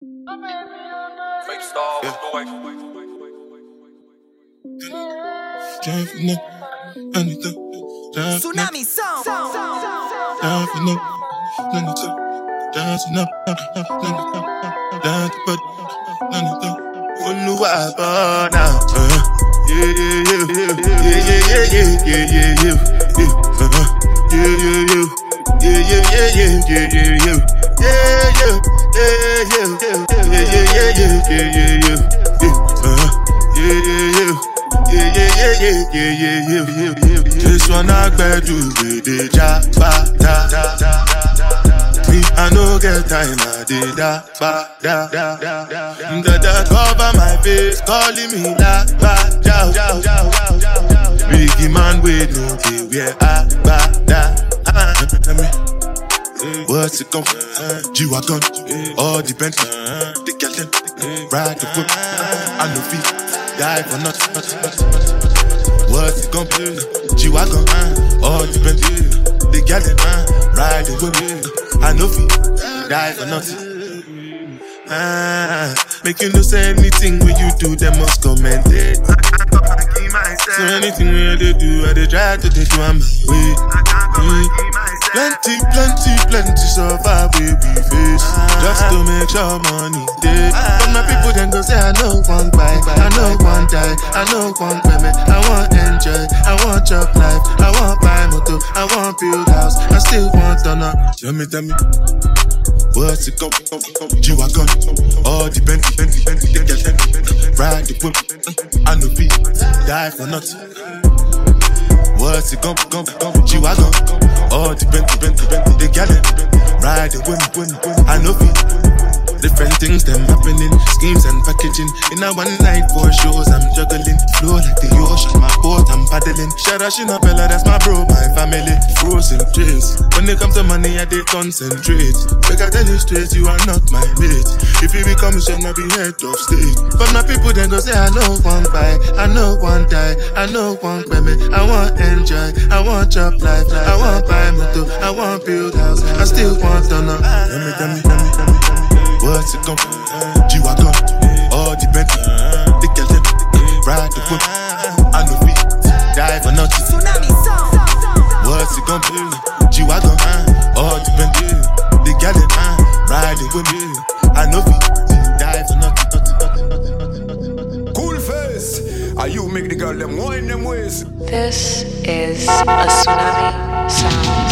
Fake star, Yeah. boy. Down for no, anything. Down for no, Tsunami sound. down for no, anything. Down to no, down to but, anything. Olúwa bọ̀ náà. Yeah, yeah, yeah, yeah, yeah, yeah, yeah, yeah, yeah, yeah, yeah, uh-huh. yeah, yeah, yeah, yeah, yeah, yeah, yeah, yeah, yeah, yeah, yeah, yeah, yeah, yeah, yeah, yeah, yeah, yeah, yeah. This one I bet you be the ja ba da da da da. Me I no get time I did da ba da da da da. Da cover my face, calling me da ba da da da da. Biggie man with no care where I ba da. What's it come from? G-Wagon, all depends. The your time, ride the whip. I know feet die for nothing, nothing, nothing, nothing. What's it come from? G-Wagon, all the Bentley, the girl them, ride the whip, I know fit, die for nothing. Ah, make you know say anything when you do, they must comment it. So anything we they do, I they try to they do I'm way. way. Plenty, plenty, plenty survive we we face. Just to make sure money day But my people then go say I know one buy I know one die, I know one payment I want enjoy, I want chop life. I want buy motor, I want build house. I still want to know Tell me, tell me? What's it come, G-Wagon All the Bentley, Bentley, Bentley, Bentley Ride the whip, I know beat Die for nothing. What's it come, G-Wagon All the Bentley, Bentley, Bentley, they get Ride the whip, whip, whip, I know beat Different things them happening, schemes and packaging. In a one night four shows, I'm juggling. Flow like the ocean, my boat I'm paddling. Shout out Shina Peller, that's my bro, my family. Frozen trace. When it comes to money, I did concentrate. Make I tell you straight, you are not my mate. If you become a I'll be head of state. But my people then go say, I know one buy, I know one die, I know one payment. I want enjoy, I want chop life, I want buy I want build house, I still want to know. Tell me, tell me, tell me, tell me, tell me. What's it come from? G-Wagon, all the Bentley, the girl them, ride the whip, I know feet, die for nothing. Tsunami sound. What's it come from? G-Wagon, all the Bentley, the girl them, ride the whip, I know nothing, nothing. Coolface. Are you make the girl them wine them ways? This is a Tsunami Sounds production.